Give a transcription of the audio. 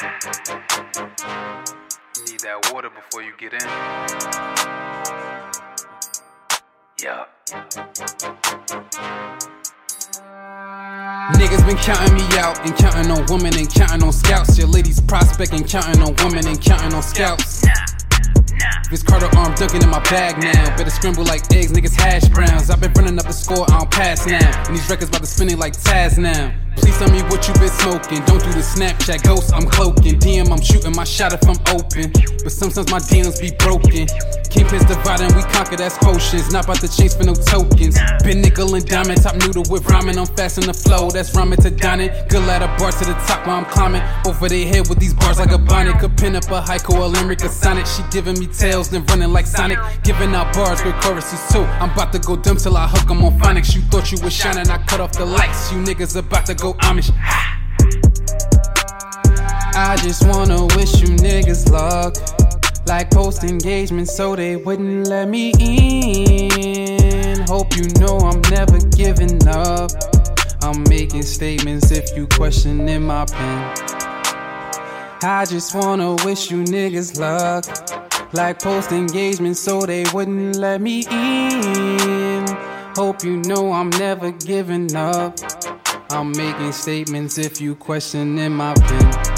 Need that water before you get in. Yeah. Niggas been counting me out and counting on women and counting on scouts. Your ladies prospecting, counting on women and counting on scouts. This Carter arm dunking in my bag now. Better scramble like eggs, niggas hash browns. I've been running up the score, I don't pass now. And these records about to spin it like Taz now. Please tell me what you been smoking. Don't do the Snapchat ghost, I'm cloaking. DM, I'm shooting my shot if I'm open. But sometimes my DMs be broken. Kingpins divide and we conquer, that's potions. Not about to chase for no tokens. Been nickel and diamond, top noodle with rhyming. I'm fast in the flow, that's rhyming to dining. Good ladder bar to the top while I'm climbing. Over their head with these bars like a bonnet. Could pin up a haiku, a limerick, a sonnet. She giving me tails, then running like Sonic. Giving out bars with choruses too. I'm about to go dumb till I hook 'em on phonics. You thought you was shining, I cut off the lights. You niggas about to go Amish. I just wanna wish you niggas luck. Like post engagement, so they wouldn't let me in. Hope you know I'm never giving up. I'm making statements if you questioning my pen. I just wanna wish you niggas luck. Like post engagement, so they wouldn't let me in. Hope you know I'm never giving up. I'm making statements if you question questioning my pen.